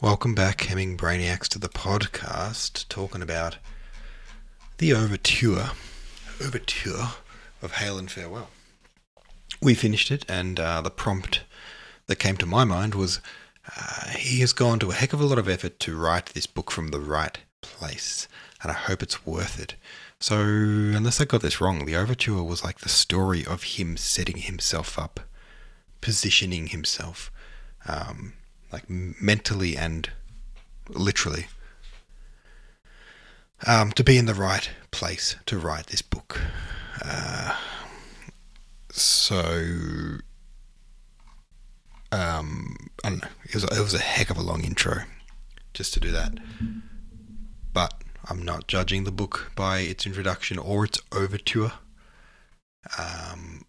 Welcome back, Hemming Brainiacs, to the podcast, talking about the overture, overture of Hail and Farewell. We finished it, and uh, the prompt that came to my mind was uh, he has gone to a heck of a lot of effort to write this book from the right place, and I hope it's worth it. So, unless I got this wrong, the overture was like the story of him setting himself up, positioning himself. Um, like mentally and literally, um, to be in the right place to write this book. Uh, so, um, I don't know. It was it was a heck of a long intro just to do that, but I'm not judging the book by its introduction or its overture. Um,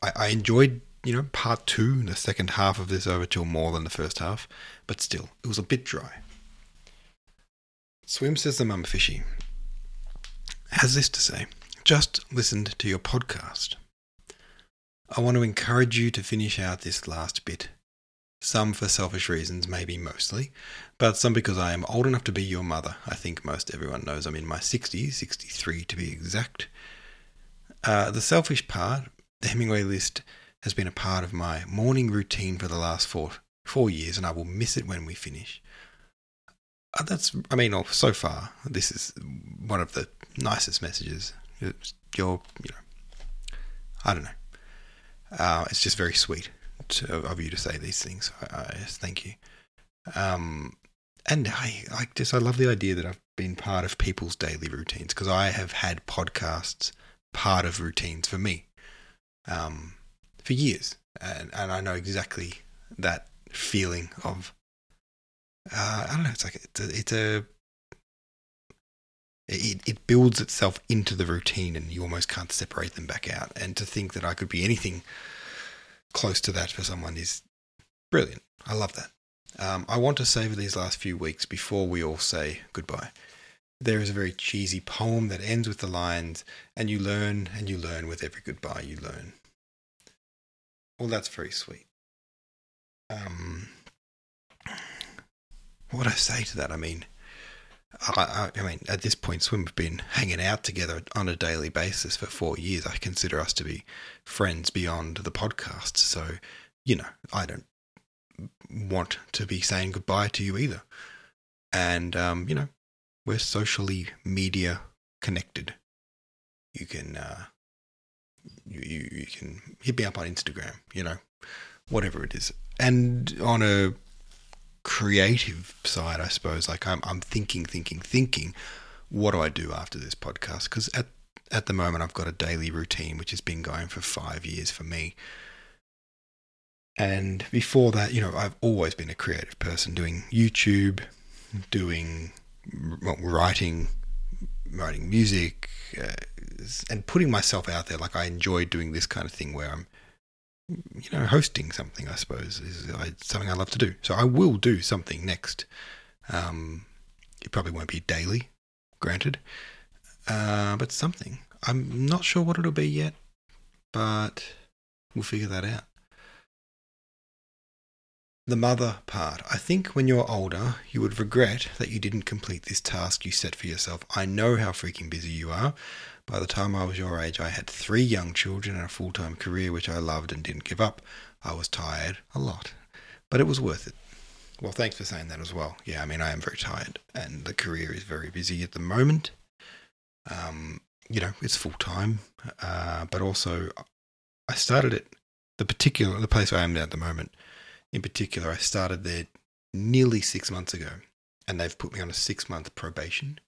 I, I enjoyed you know, part two, the second half of this overture more than the first half, but still, it was a bit dry. Swim says the mum fishy has this to say just listened to your podcast. I want to encourage you to finish out this last bit. Some for selfish reasons, maybe mostly, but some because I am old enough to be your mother. I think most everyone knows I'm in my 60s, 63 to be exact. Uh, the selfish part, the Hemingway list has been a part of my morning routine for the last four four years, and I will miss it when we finish. Uh, that's, I mean, oh, so far, this is one of the nicest messages. You're, you know, I don't know. Uh, it's just very sweet to, of you to say these things. I, I thank you. Um, and I like just I love the idea that I've been part of people's daily routines because I have had podcasts part of routines for me. Um, for years, and and I know exactly that feeling of uh, I don't know. It's like it's a, it's a it, it builds itself into the routine, and you almost can't separate them back out. And to think that I could be anything close to that for someone is brilliant. I love that. Um, I want to savor these last few weeks before we all say goodbye. There is a very cheesy poem that ends with the lines, and you learn and you learn with every goodbye you learn. Well, that's very sweet. Um, what I say to that? I mean, I, I, I, mean, at this point, Swim have been hanging out together on a daily basis for four years. I consider us to be friends beyond the podcast. So, you know, I don't want to be saying goodbye to you either. And, um, you know, we're socially media connected. You can uh, you, you, you can hit me up on Instagram, you know, whatever it is. And on a creative side, I suppose, like I'm, I'm thinking, thinking, thinking, what do I do after this podcast? Because at, at the moment, I've got a daily routine which has been going for five years for me. And before that, you know, I've always been a creative person doing YouTube, doing writing, writing music, uh, and putting myself out there. Like I enjoy doing this kind of thing where I'm, you know, hosting something. I suppose is something I love to do. So I will do something next. Um, it probably won't be daily, granted, uh, but something. I'm not sure what it'll be yet, but we'll figure that out. The mother part. I think when you're older, you would regret that you didn't complete this task you set for yourself. I know how freaking busy you are. By the time I was your age, I had three young children and a full time career which I loved and didn't give up. I was tired a lot, but it was worth it. Well, thanks for saying that as well. Yeah, I mean, I am very tired and the career is very busy at the moment. Um, you know, it's full time, uh, but also I started at the particular, the place I am at the moment in particular, I started there nearly six months ago, and they've put me on a six month probation.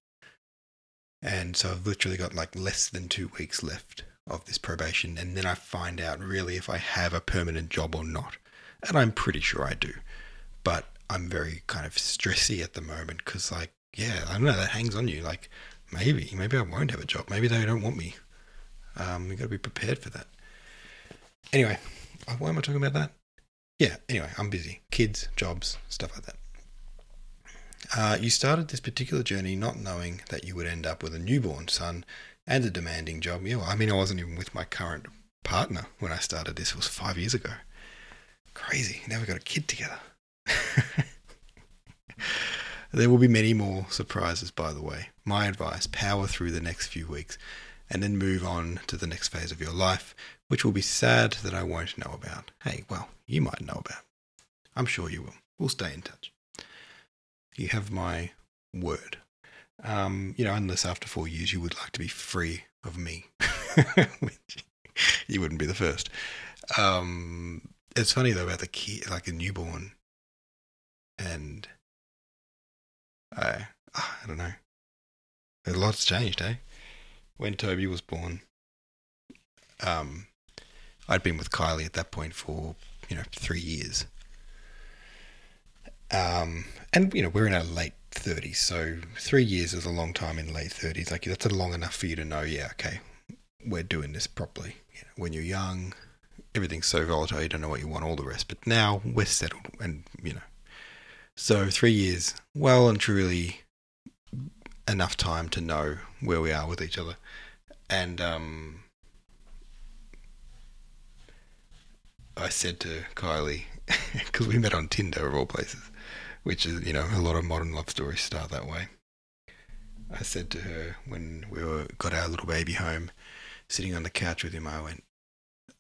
And so I've literally got like less than two weeks left of this probation, and then I find out really if I have a permanent job or not. And I'm pretty sure I do. But I'm very kind of stressy at the moment because, like, yeah, I don't know, that hangs on you. Like, maybe, maybe I won't have a job. Maybe they don't want me. Um, we got to be prepared for that. Anyway, why am I talking about that? yeah, anyway, I'm busy. Kids, jobs, stuff like that. Uh, you started this particular journey not knowing that you would end up with a newborn son and a demanding job. Yeah, well, I mean, I wasn't even with my current partner when I started this. It was five years ago. Crazy. Now we've got a kid together. there will be many more surprises, by the way. My advice power through the next few weeks and then move on to the next phase of your life, which will be sad that I won't know about. Hey, well, you might know about. I'm sure you will. We'll stay in touch. You have my word. Um, you know, unless after four years you would like to be free of me, which you wouldn't be the first. Um, it's funny though about the kid, like a newborn, and I, I don't know. A lot's changed, eh? When Toby was born, um, I'd been with Kylie at that point for you know three years, um, and you know we're in our late thirties, so three years is a long time in late thirties. Like that's long enough for you to know, yeah, okay, we're doing this properly. You know, when you're young, everything's so volatile, you don't know what you want, all the rest. But now we're settled, and you know, so three years, well and truly enough time to know where we are with each other, and um, I said to Kylie because we met on Tinder of all places, which is you know a lot of modern love stories start that way. I said to her when we were got our little baby home, sitting on the couch with him, I went,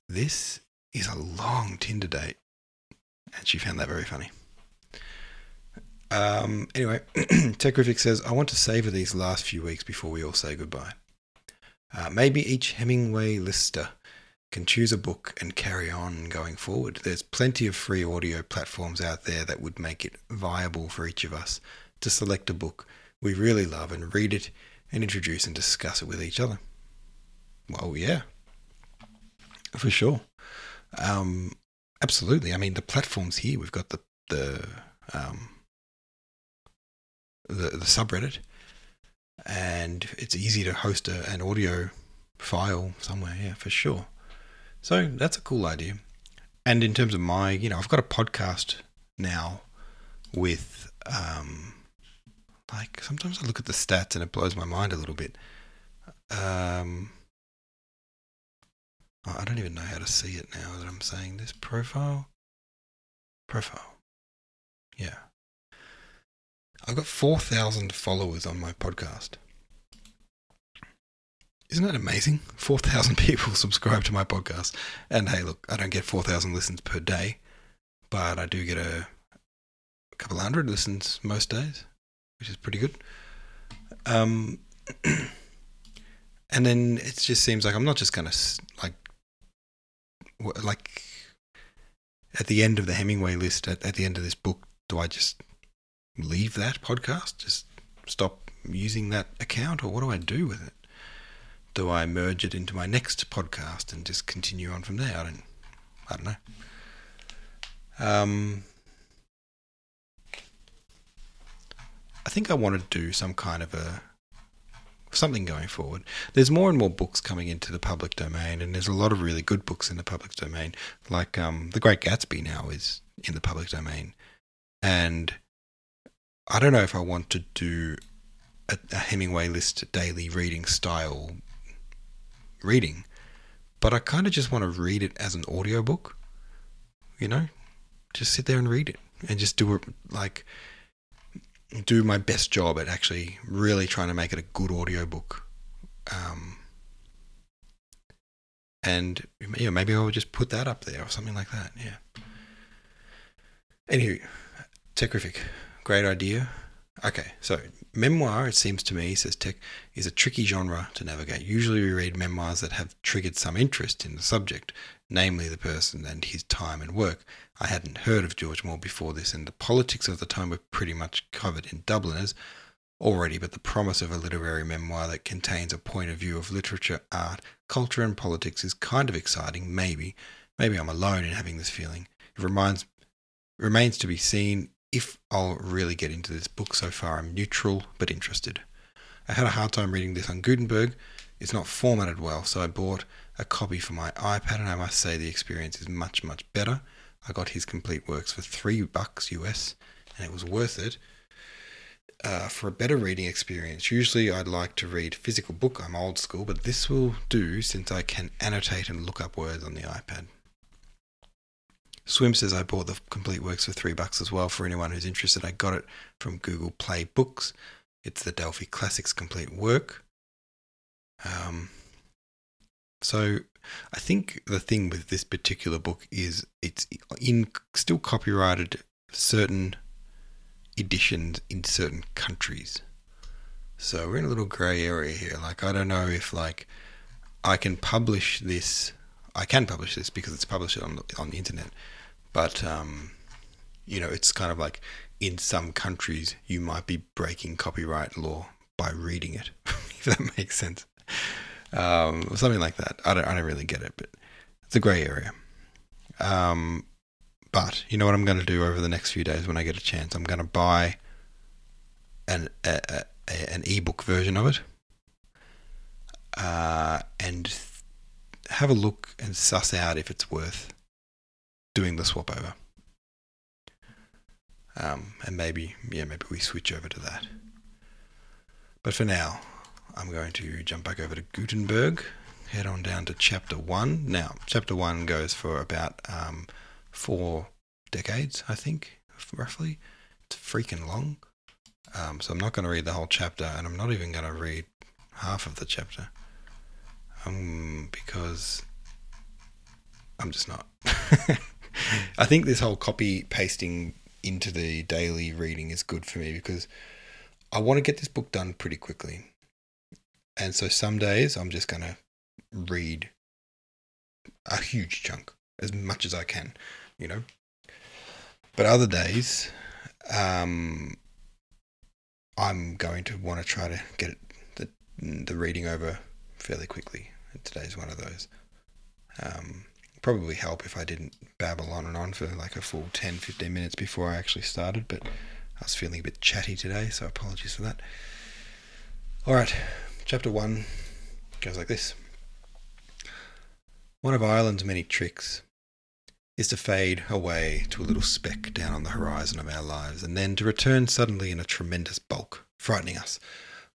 "This is a long Tinder date," and she found that very funny. Um, anyway, Techrific says, I want to savor these last few weeks before we all say goodbye. Uh, maybe each Hemingway lister can choose a book and carry on going forward. There's plenty of free audio platforms out there that would make it viable for each of us to select a book we really love and read it and introduce and discuss it with each other. Well, yeah, for sure. Um, absolutely. I mean, the platforms here, we've got the, the, um, the, the subreddit, and it's easy to host a, an audio file somewhere. Yeah, for sure. So that's a cool idea. And in terms of my, you know, I've got a podcast now with, um, like sometimes I look at the stats and it blows my mind a little bit. Um, I don't even know how to see it now that I'm saying this profile. Profile. Yeah. I've got 4,000 followers on my podcast. Isn't that amazing? 4,000 people subscribe to my podcast. And hey, look, I don't get 4,000 listens per day, but I do get a, a couple hundred listens most days, which is pretty good. Um, and then it just seems like I'm not just going to, like, like, at the end of the Hemingway list, at, at the end of this book, do I just leave that podcast? Just stop using that account, or what do I do with it? Do I merge it into my next podcast and just continue on from there? I don't, I don't know. Um, I think I want to do some kind of a something going forward. There's more and more books coming into the public domain, and there's a lot of really good books in the public domain. Like um, The Great Gatsby now is in the public domain, and I don't know if I want to do a, a Hemingway list daily reading style reading, but I kind of just want to read it as an audiobook. You know, just sit there and read it and just do it like do my best job at actually really trying to make it a good audiobook. Um, and know, maybe I'll just put that up there or something like that. Yeah. Anyway, terrific, great idea. Okay, so memoir, it seems to me, says Tech, is a tricky genre to navigate. Usually we read memoirs that have triggered some interest in the subject, namely the person and his time and work. I hadn't heard of George Moore before this, and the politics of the time were pretty much covered in Dubliners already, but the promise of a literary memoir that contains a point of view of literature, art, culture, and politics is kind of exciting, maybe. Maybe I'm alone in having this feeling. It reminds, remains to be seen if I'll really get into this book so far, I'm neutral but interested. I had a hard time reading this on Gutenberg. It's not formatted well, so I bought a copy for my iPad, and I must say the experience is much, much better. I got his complete works for three bucks US, and it was worth it. Uh, for a better reading experience, usually I'd like to read physical book. I'm old school, but this will do since I can annotate and look up words on the iPad. Swim says I bought the complete works for three bucks as well for anyone who's interested. I got it from Google Play Books. It's the Delphi Classics complete work. Um, so I think the thing with this particular book is it's in still copyrighted certain editions in certain countries. So we're in a little grey area here. Like I don't know if like I can publish this. I can publish this because it's published on on the internet, but um, you know it's kind of like in some countries you might be breaking copyright law by reading it, if that makes sense. Um, something like that. I don't I don't really get it, but it's a grey area. Um, but you know what I'm going to do over the next few days when I get a chance? I'm going to buy an a, a, an ebook version of it uh, and have a look and suss out if it's worth doing the swap over. Um, and maybe, yeah, maybe we switch over to that. But for now, I'm going to jump back over to Gutenberg, head on down to chapter one. Now, chapter one goes for about um, four decades, I think, roughly. It's freaking long. Um, so I'm not going to read the whole chapter, and I'm not even going to read half of the chapter. Um, because I'm just not. I think this whole copy pasting into the daily reading is good for me because I want to get this book done pretty quickly. And so some days I'm just going to read a huge chunk, as much as I can, you know. But other days, um, I'm going to want to try to get the the reading over fairly quickly. And Today's one of those. Um, probably help if I didn't babble on and on for like a full 10, 15 minutes before I actually started, but I was feeling a bit chatty today, so apologies for that. All right, chapter one goes like this. One of Ireland's many tricks is to fade away to a little speck down on the horizon of our lives, and then to return suddenly in a tremendous bulk, frightening us.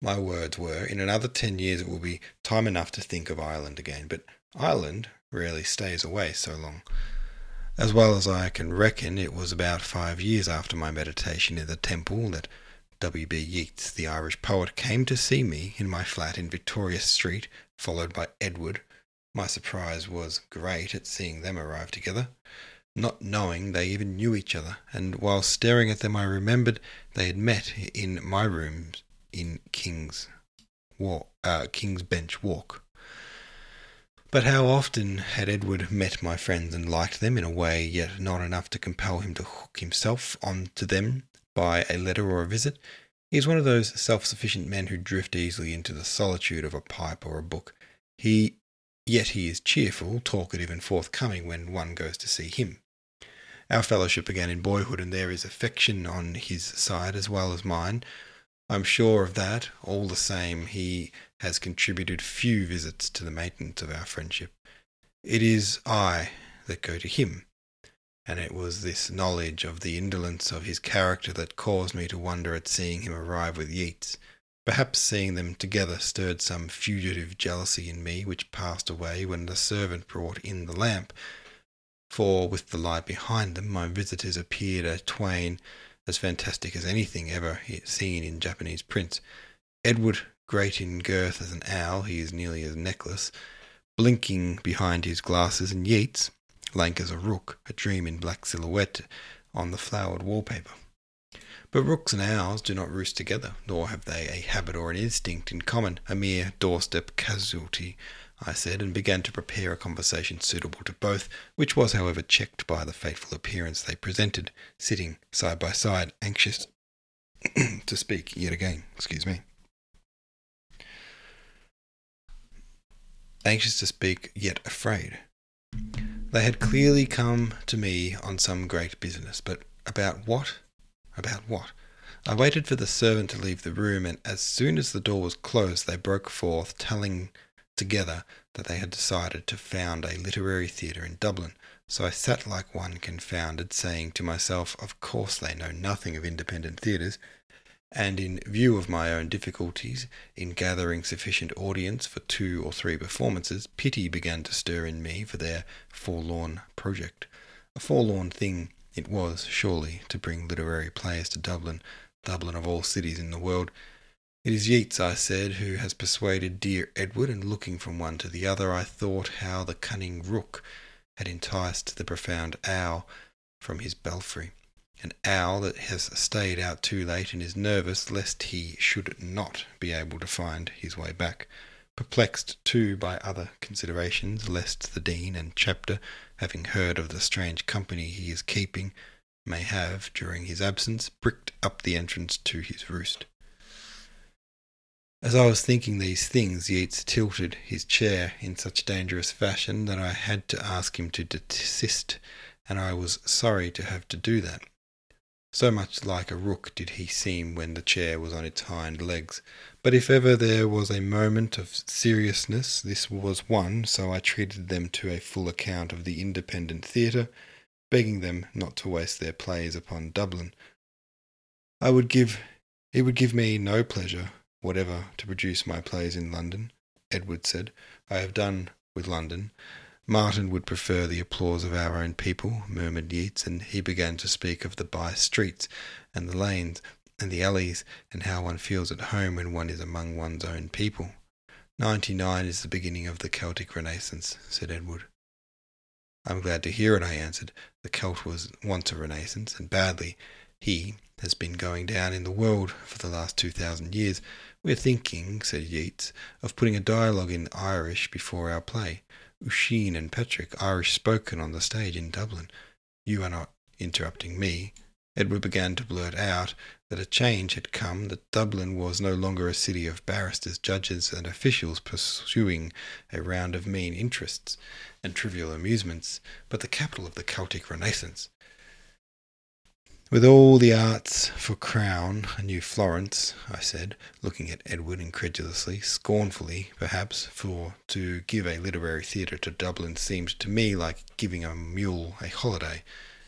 My words were, in another ten years it will be time enough to think of Ireland again, but Ireland rarely stays away so long. As well as I can reckon, it was about five years after my meditation in the temple that W.B. Yeats, the Irish poet, came to see me in my flat in Victoria Street, followed by Edward, my surprise was great at seeing them arrive together, not knowing they even knew each other, and while staring at them I remembered they had met in my rooms in King's Walk, uh, King's Bench Walk. But how often had Edward met my friends and liked them in a way yet not enough to compel him to hook himself on to them by a letter or a visit? He is one of those self sufficient men who drift easily into the solitude of a pipe or a book. He Yet he is cheerful, talkative, and forthcoming when one goes to see him. Our fellowship began in boyhood, and there is affection on his side as well as mine. I'm sure of that. All the same, he has contributed few visits to the maintenance of our friendship. It is I that go to him, and it was this knowledge of the indolence of his character that caused me to wonder at seeing him arrive with Yeats. Perhaps seeing them together stirred some fugitive jealousy in me, which passed away when the servant brought in the lamp. For with the light behind them, my visitors appeared a twain as fantastic as anything ever seen in Japanese prints. Edward, great in girth as an owl, he is nearly as necklace, blinking behind his glasses, and Yeats, lank as a rook, a dream in black silhouette on the flowered wallpaper. But rooks and owls do not roost together, nor have they a habit or an instinct in common, a mere doorstep casualty, I said, and began to prepare a conversation suitable to both, which was, however, checked by the fateful appearance they presented, sitting side by side, anxious to speak yet again. Excuse me. Anxious to speak, yet afraid. They had clearly come to me on some great business, but about what about what? I waited for the servant to leave the room, and as soon as the door was closed, they broke forth, telling together that they had decided to found a literary theatre in Dublin. So I sat like one confounded, saying to myself, Of course they know nothing of independent theatres, and in view of my own difficulties in gathering sufficient audience for two or three performances, pity began to stir in me for their forlorn project. A forlorn thing it was, surely, to bring literary players to Dublin, Dublin of all cities in the world. It is Yeats, I said, who has persuaded dear Edward, and looking from one to the other, I thought how the cunning rook had enticed the profound owl from his belfry. An owl that has stayed out too late and is nervous lest he should not be able to find his way back. Perplexed, too, by other considerations, lest the Dean and Chapter, having heard of the strange company he is keeping, may have, during his absence, bricked up the entrance to his roost. As I was thinking these things, Yeats tilted his chair in such dangerous fashion that I had to ask him to desist, and I was sorry to have to do that. So much like a rook did he seem when the chair was on its hind legs. But if ever there was a moment of seriousness, this was one, so I treated them to a full account of the independent theatre, begging them not to waste their plays upon Dublin. I would give it would give me no pleasure whatever to produce my plays in London, Edward said. I have done with London. Martyn would prefer the applause of our own people, murmured Yeats, and he began to speak of the by streets and the lanes and the alleys and how one feels at home when one is among one's own people. Ninety nine is the beginning of the Celtic Renaissance, said Edward. I'm glad to hear it, I answered. The Celt was once a Renaissance, and badly. He has been going down in the world for the last two thousand years. We're thinking, said Yeats, of putting a dialogue in Irish before our play. Oisin and Patrick, Irish spoken on the stage in Dublin. You are not interrupting me. Edward began to blurt out that a change had come, that Dublin was no longer a city of barristers, judges, and officials pursuing a round of mean interests and trivial amusements, but the capital of the Celtic Renaissance. With all the arts for crown, a new Florence, I said, looking at Edward incredulously, scornfully, perhaps, for to give a literary theatre to Dublin seemed to me like giving a mule a holiday,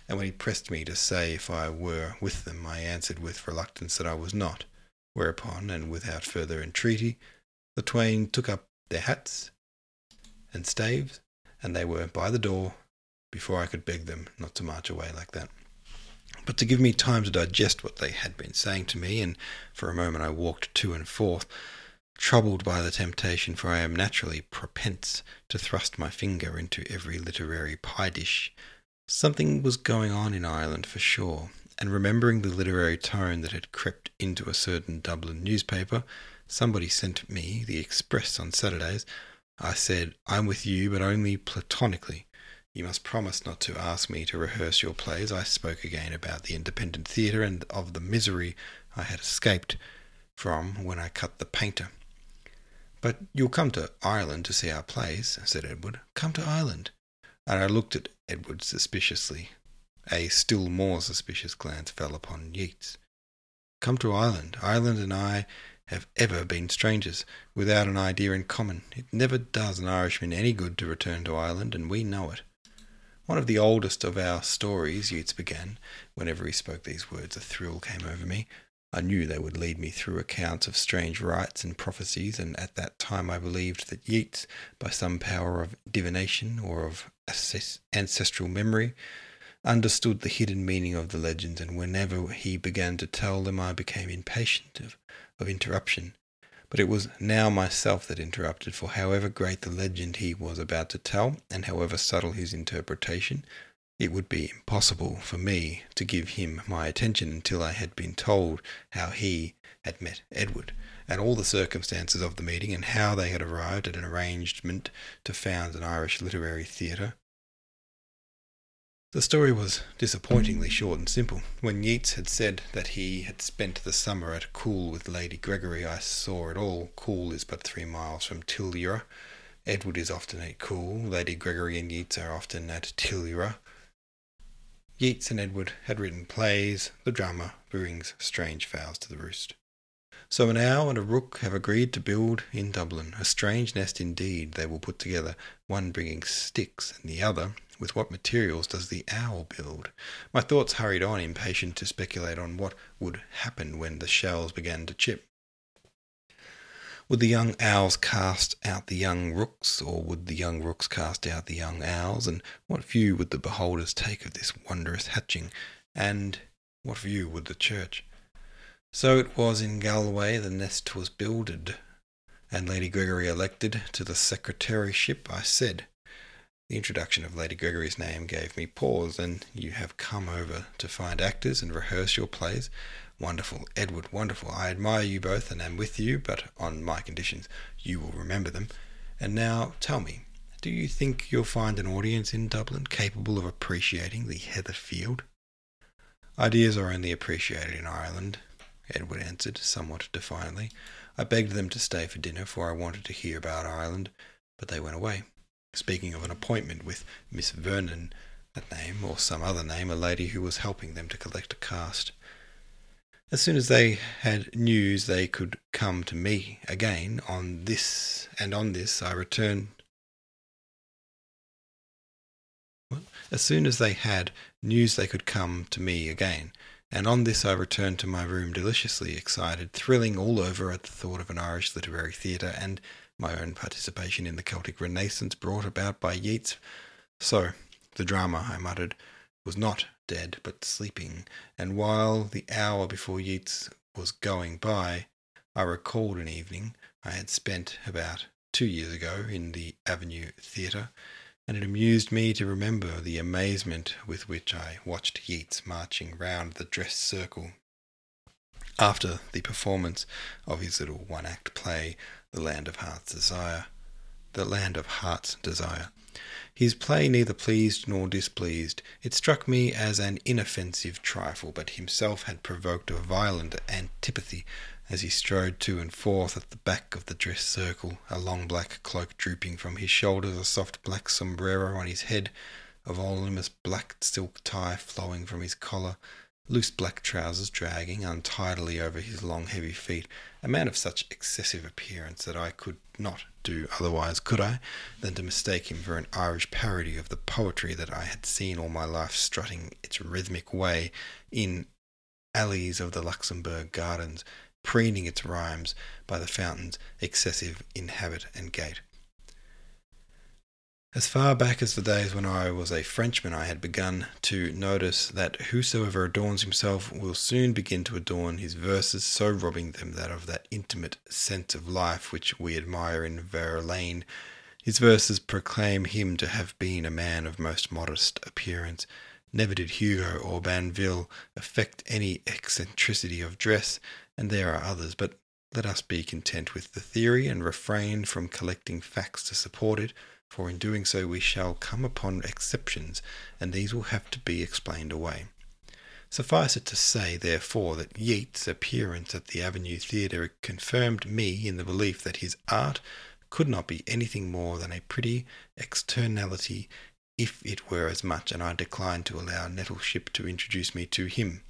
and when he pressed me to say if I were with them, I answered with reluctance that I was not, whereupon, and without further entreaty, the twain took up their hats and staves, and they were by the door before I could beg them not to march away like that but to give me time to digest what they had been saying to me, and for a moment I walked to and forth, troubled by the temptation, for I am naturally propense to thrust my finger into every literary pie dish. Something was going on in Ireland for sure, and remembering the literary tone that had crept into a certain Dublin newspaper, somebody sent me the Express on Saturdays. I said, I'm with you, but only platonically. You must promise not to ask me to rehearse your plays. I spoke again about the independent theatre and of the misery I had escaped from when I cut the painter. But you'll come to Ireland to see our plays, said Edward. Come to Ireland. And I looked at Edward suspiciously. A still more suspicious glance fell upon Yeats. Come to Ireland. Ireland and I have ever been strangers, without an idea in common. It never does an Irishman any good to return to Ireland, and we know it. One of the oldest of our stories, Yeats began. Whenever he spoke these words, a thrill came over me. I knew they would lead me through accounts of strange rites and prophecies, and at that time I believed that Yeats, by some power of divination or of ancestral memory, understood the hidden meaning of the legends, and whenever he began to tell them, I became impatient of, of interruption. But it was now myself that interrupted, for however great the legend he was about to tell, and however subtle his interpretation, it would be impossible for me to give him my attention until I had been told how he had met Edward, and all the circumstances of the meeting, and how they had arrived at an arrangement to found an Irish literary theatre, the story was disappointingly short and simple. When Yeats had said that he had spent the summer at Coole with Lady Gregory, I saw it all. Coole is but three miles from Tillyra. Edward is often at Coole. Lady Gregory and Yeats are often at Tillyra. Yeats and Edward had written plays. The drama brings strange fowls to the roost. So an owl and a rook have agreed to build in Dublin. A strange nest indeed they will put together, one bringing sticks and the other with what materials does the owl build? My thoughts hurried on, impatient to speculate on what would happen when the shells began to chip. Would the young owls cast out the young rooks, or would the young rooks cast out the young owls? And what view would the beholders take of this wondrous hatching? And what view would the church? So it was in Galway the nest was builded, and Lady Gregory elected to the secretaryship. I said, the introduction of Lady Gregory's name gave me pause, and you have come over to find actors and rehearse your plays. Wonderful, Edward, wonderful. I admire you both and am with you, but on my conditions. You will remember them. And now tell me, do you think you'll find an audience in Dublin capable of appreciating the Heather Field? Ideas are only appreciated in Ireland, Edward answered, somewhat defiantly. I begged them to stay for dinner, for I wanted to hear about Ireland, but they went away speaking of an appointment with Miss Vernon, that name, or some other name, a lady who was helping them to collect a cast. As soon as they had news they could come to me again on this, and on this I returned. As soon as they had news they could come to me again, and on this I returned to my room deliciously excited, thrilling all over at the thought of an Irish literary theatre and my own participation in the Celtic Renaissance brought about by Yeats. So, the drama, I muttered, was not dead but sleeping, and while the hour before Yeats was going by, I recalled an evening I had spent about two years ago in the Avenue Theatre, and it amused me to remember the amazement with which I watched Yeats marching round the dress circle after the performance of his little one act play, The Land of Heart's Desire. The Land of Heart's Desire. His play neither pleased nor displeased. It struck me as an inoffensive trifle, but himself had provoked a violent antipathy as he strode to and forth at the back of the dress circle, a long black cloak drooping from his shoulders, a soft black sombrero on his head, a voluminous black silk tie flowing from his collar, loose black trousers dragging untidily over his long heavy feet, a man of such excessive appearance that I could not do otherwise, could I, than to mistake him for an Irish parody of the poetry that I had seen all my life strutting its rhythmic way in alleys of the Luxembourg Gardens, preening its rhymes by the fountains, excessive in habit and gait. As far back as the days when I was a Frenchman, I had begun to notice that whosoever adorns himself will soon begin to adorn his verses, so robbing them that of that intimate sense of life which we admire in Verlaine. His verses proclaim him to have been a man of most modest appearance. Never did Hugo or Banville affect any eccentricity of dress, and there are others, but let us be content with the theory and refrain from collecting facts to support it for in doing so we shall come upon exceptions, and these will have to be explained away. Suffice it to say, therefore, that Yeats's appearance at the Avenue Theatre confirmed me in the belief that his art could not be anything more than a pretty externality if it were as much, and I declined to allow Nettleship to introduce me to him.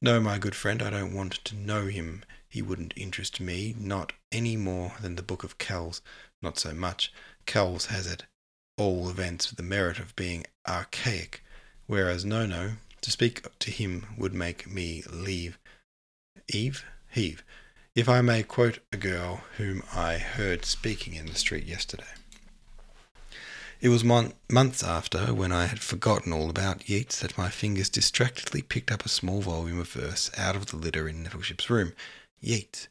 No, my good friend, I don't want to know him. He wouldn't interest me, not any more than the Book of Kells, not so much. Kells has at all events the merit of being archaic, whereas Nono, to speak to him would make me leave Eve heave, if I may quote a girl whom I heard speaking in the street yesterday. It was mon- months after, when I had forgotten all about Yeats, that my fingers distractedly picked up a small volume of verse out of the litter in Nettleship's room. Yeats,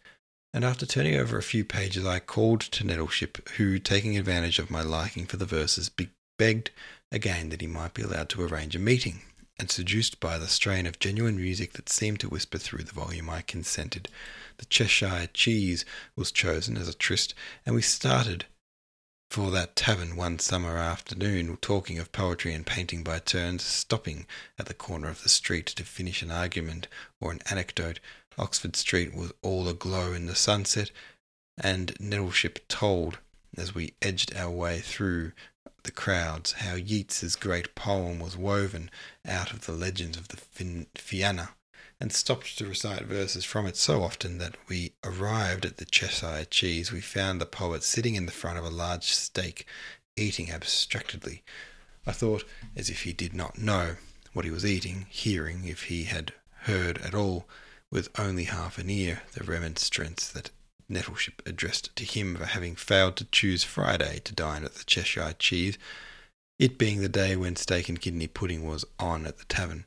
and after turning over a few pages, I called to Nettleship, who, taking advantage of my liking for the verses, begged again that he might be allowed to arrange a meeting. And seduced by the strain of genuine music that seemed to whisper through the volume, I consented. The Cheshire cheese was chosen as a tryst, and we started for that tavern one summer afternoon, talking of poetry and painting by turns, stopping at the corner of the street to finish an argument or an anecdote, Oxford Street was all aglow in the sunset, and Nettleship told, as we edged our way through the crowds, how Yeats's great poem was woven out of the legends of the fin- Fianna, and stopped to recite verses from it so often that we arrived at the Cheshire cheese. We found the poet sitting in the front of a large steak, eating abstractedly. I thought, as if he did not know what he was eating, hearing, if he had heard at all, with only half an ear, the remonstrance that Nettleship addressed to him for having failed to choose Friday to dine at the Cheshire Cheese, it being the day when steak and kidney pudding was on at the tavern.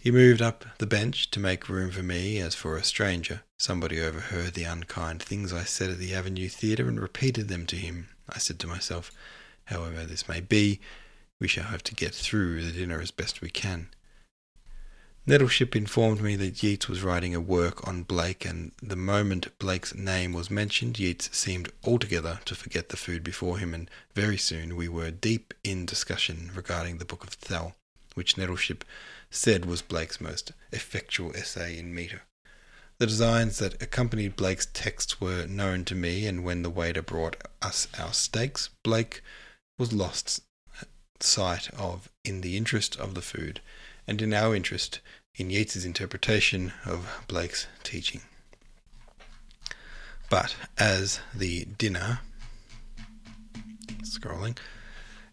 He moved up the bench to make room for me as for a stranger. Somebody overheard the unkind things I said at the Avenue Theatre and repeated them to him. I said to myself, however this may be, we shall have to get through the dinner as best we can. Nettleship informed me that Yeats was writing a work on Blake, and the moment Blake's name was mentioned, Yeats seemed altogether to forget the food before him, and very soon we were deep in discussion regarding the Book of Thel, which Nettleship said was Blake's most effectual essay in metre. The designs that accompanied Blake's texts were known to me, and when the waiter brought us our steaks, Blake was lost sight of in the interest of the food and in our interest in Yeats's interpretation of Blake's teaching. But as the dinner, scrolling,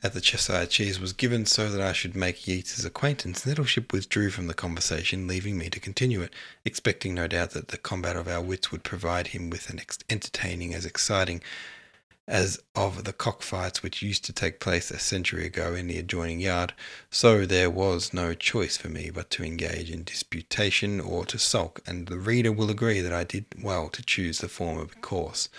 at the Cheshire Cheese was given so that I should make Yeats's acquaintance, Nettleship withdrew from the conversation, leaving me to continue it, expecting no doubt that the combat of our wits would provide him with an entertaining as exciting as of the cockfights which used to take place a century ago in the adjoining yard, so there was no choice for me but to engage in disputation or to sulk, and the reader will agree that I did well to choose the former course.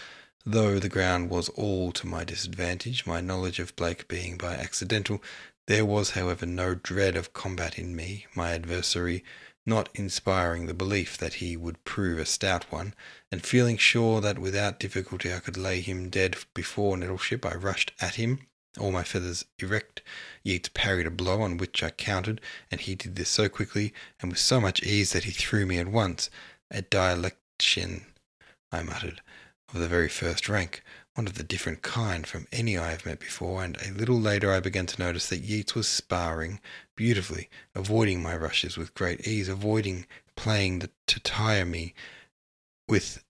Though the ground was all to my disadvantage, my knowledge of Blake being by accidental, there was, however, no dread of combat in me, my adversary not inspiring the belief that he would prove a stout one, and feeling sure that without difficulty I could lay him dead before Nettleship, I rushed at him, all my feathers erect. Yeats parried a blow on which I countered, and he did this so quickly and with so much ease that he threw me at once. A dialectician, I muttered, of the very first rank, one of the different kind from any I have met before, and a little later I began to notice that Yeats was sparring beautifully, avoiding my rushes with great ease, avoiding playing the, to tire me with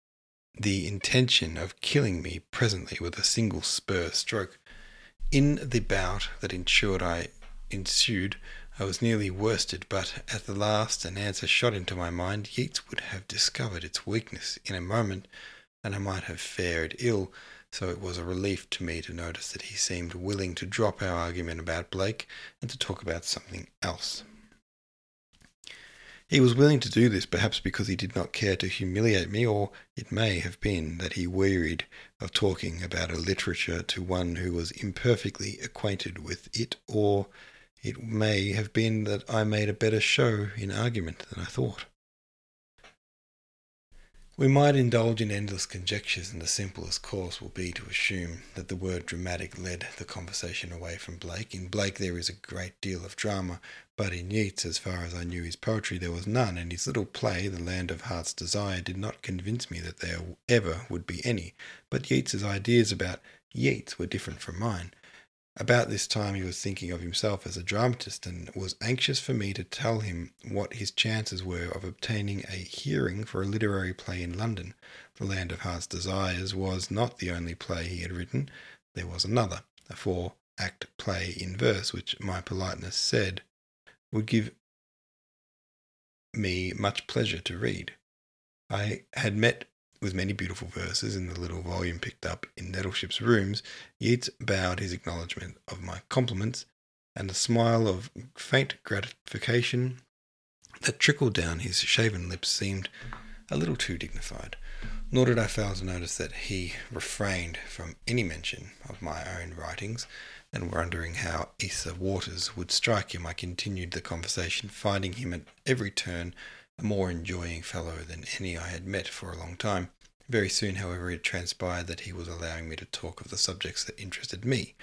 the intention of killing me presently with a single spur stroke. In the bout that ensued I ensued, I was nearly worsted, but at the last an answer shot into my mind. Yeats would have discovered its weakness in a moment, and I might have fared ill so it was a relief to me to notice that he seemed willing to drop our argument about Blake and to talk about something else. He was willing to do this perhaps because he did not care to humiliate me, or it may have been that he wearied of talking about a literature to one who was imperfectly acquainted with it, or it may have been that I made a better show in argument than I thought. We might indulge in endless conjectures, and the simplest course will be to assume that the word dramatic led the conversation away from Blake. In Blake there is a great deal of drama, but in Yeats, as far as I knew his poetry, there was none, and his little play, The Land of Heart's Desire, did not convince me that there ever would be any. But Yeats's ideas about Yeats were different from mine. About this time he was thinking of himself as a dramatist and was anxious for me to tell him what his chances were of obtaining a hearing for a literary play in London. The Land of Heart's Desires was not the only play he had written. There was another, a four act play in verse, which my politeness said would give me much pleasure to read. I had met with many beautiful verses in the little volume picked up in Nettleship's rooms, Yeats bowed his acknowledgment of my compliments, and a smile of faint gratification that trickled down his shaven lips seemed a little too dignified. Nor did I fail to notice that he refrained from any mention of my own writings, and wondering how Esther Waters would strike him, I continued the conversation, finding him at every turn a more enjoying fellow than any I had met for a long time. Very soon, however, it transpired that he was allowing me to talk of the subjects that interested me,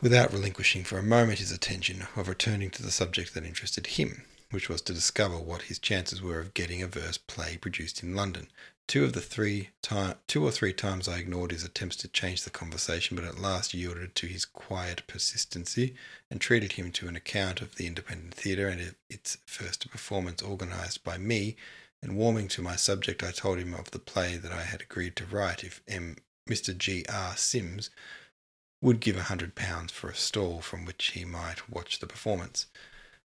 without relinquishing for a moment his attention of returning to the subject that interested him, which was to discover what his chances were of getting a verse play produced in London. Two of the three time, two or three times I ignored his attempts to change the conversation, but at last yielded to his quiet persistency and treated him to an account of the Independent Theatre and its first performance organised by me. And warming to my subject, I told him of the play that I had agreed to write if M. Mr. G. R. Sims would give a hundred pounds for a stall from which he might watch the performance.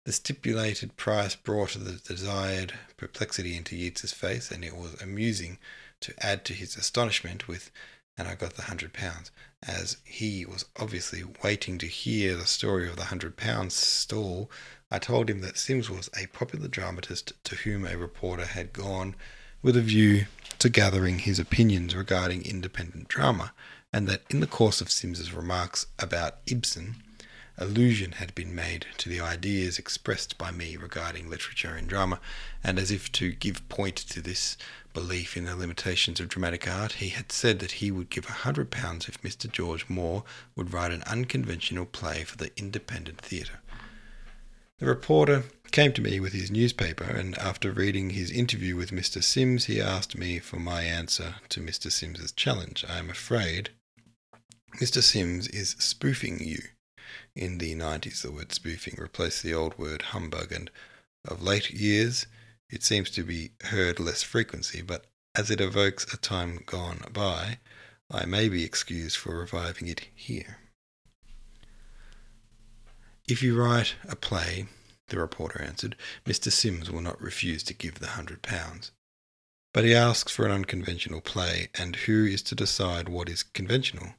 The stipulated price brought the desired perplexity into Yeats's face, and it was amusing to add to his astonishment with, and I got the hundred pounds, as he was obviously waiting to hear the story of the hundred pounds stall. I told him that Sims was a popular dramatist to whom a reporter had gone with a view to gathering his opinions regarding independent drama, and that in the course of Sims's remarks about Ibsen, allusion had been made to the ideas expressed by me regarding literature and drama, and as if to give point to this belief in the limitations of dramatic art, he had said that he would give a hundred pounds if Mr. George Moore would write an unconventional play for the independent theatre. The reporter came to me with his newspaper, and after reading his interview with Mr. Sims, he asked me for my answer to Mr. Sims's challenge. I am afraid Mr. Sims is spoofing you. In the 90s, the word spoofing replaced the old word humbug, and of late years, it seems to be heard less frequency, but as it evokes a time gone by, I may be excused for reviving it here. If you write a play the reporter answered. Mr. Sims will not refuse to give the hundred pounds. But he asks for an unconventional play, and who is to decide what is conventional?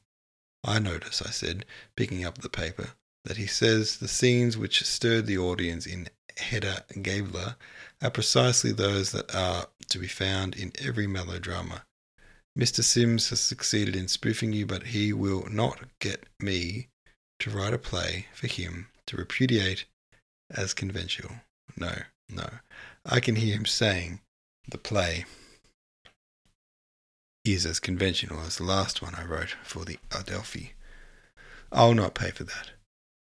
I notice, I said, picking up the paper, that he says the scenes which stirred the audience in Hedda Gabler are precisely those that are to be found in every melodrama. Mr. Sims has succeeded in spoofing you, but he will not get me to write a play for him to repudiate as conventional. No, no. I can hear him saying the play is as conventional as the last one I wrote for the Adelphi. I'll not pay for that.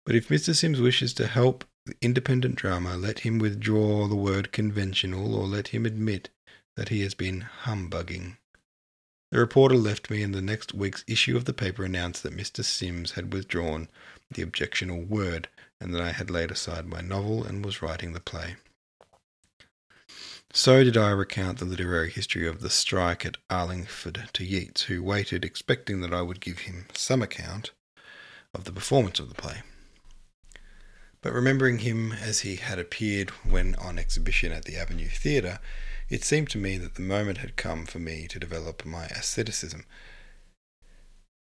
But if Mr. Sims wishes to help the independent drama, let him withdraw the word conventional or let him admit that he has been humbugging. The reporter left me, and the next week's issue of the paper announced that Mr. Sims had withdrawn the objectionable word, and that I had laid aside my novel and was writing the play. So did I recount the literary history of the strike at Arlingford to Yeats, who waited expecting that I would give him some account of the performance of the play. But remembering him as he had appeared when on exhibition at the Avenue Theatre, it seemed to me that the moment had come for me to develop my asceticism,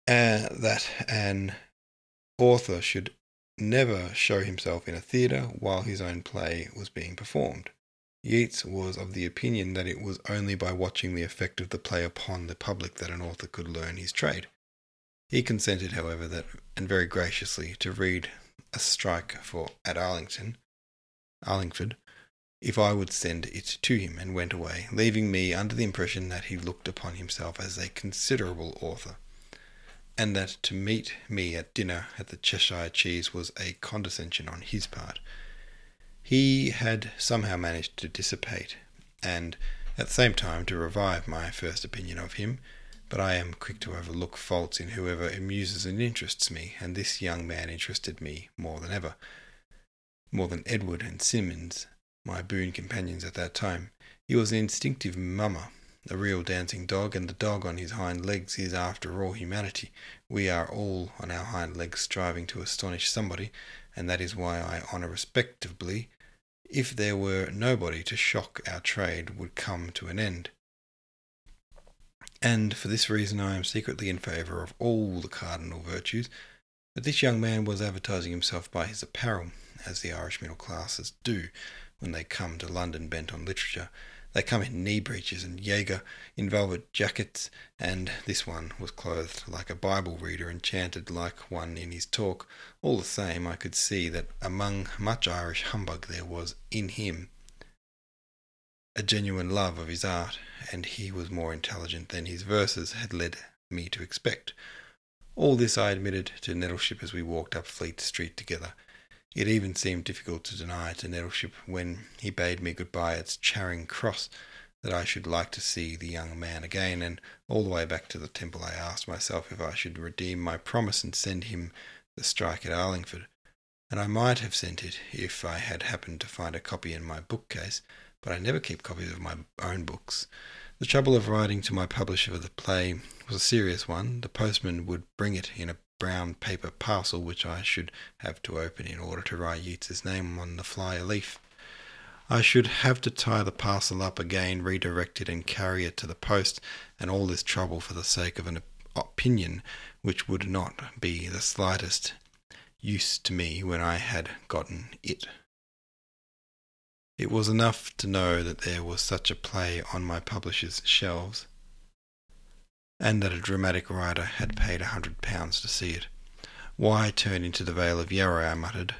uh, that an author should never show himself in a theatre while his own play was being performed. Yeats was of the opinion that it was only by watching the effect of the play upon the public that an author could learn his trade. He consented, however, that and very graciously to read a strike for at Arlington, Arlingford, if I would send it to him, and went away, leaving me under the impression that he looked upon himself as a considerable author and that to meet me at dinner at the Cheshire Cheese was a condescension on his part. He had somehow managed to dissipate, and at the same time to revive my first opinion of him, but I am quick to overlook faults in whoever amuses and interests me, and this young man interested me more than ever, more than Edward and Symons, my boon companions at that time. He was an instinctive mummer, a real dancing dog, and the dog on his hind legs is, after all, humanity. We are all on our hind legs striving to astonish somebody, and that is why I honour respectably if there were nobody to shock our trade would come to an end. And for this reason I am secretly in favour of all the cardinal virtues, but this young man was advertising himself by his apparel, as the Irish middle classes do when they come to London bent on literature, they come in knee breeches and Jaeger in velvet jackets, and this one was clothed like a Bible reader and chanted like one in his talk. All the same, I could see that among much Irish humbug there was in him a genuine love of his art, and he was more intelligent than his verses had led me to expect. All this I admitted to Nettleship as we walked up Fleet Street together. It even seemed difficult to deny to Nettleship when he bade me good-bye at Charing Cross that I should like to see the young man again, and all the way back to the temple I asked myself if I should redeem my promise and send him the strike at Arlingford. And I might have sent it if I had happened to find a copy in my bookcase, but I never keep copies of my own books. The trouble of writing to my publisher for the play was a serious one. The postman would bring it in a brown paper parcel which I should have to open in order to write Yeats's name on the fly leaf. I should have to tie the parcel up again, redirect it, and carry it to the post, and all this trouble for the sake of an opinion which would not be the slightest use to me when I had gotten it. It was enough to know that there was such a play on my publisher's shelves, and that a dramatic writer had paid a hundred pounds to see it. Why turn into the Vale of Yarrow? I muttered,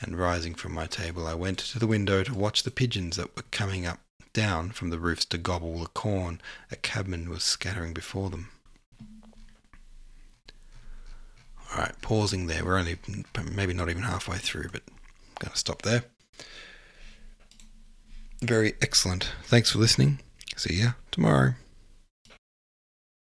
and rising from my table, I went to the window to watch the pigeons that were coming up down from the roofs to gobble the corn a cabman was scattering before them. All right, pausing there. We're only maybe not even halfway through, but I'm going to stop there. Very excellent. Thanks for listening. See ya tomorrow.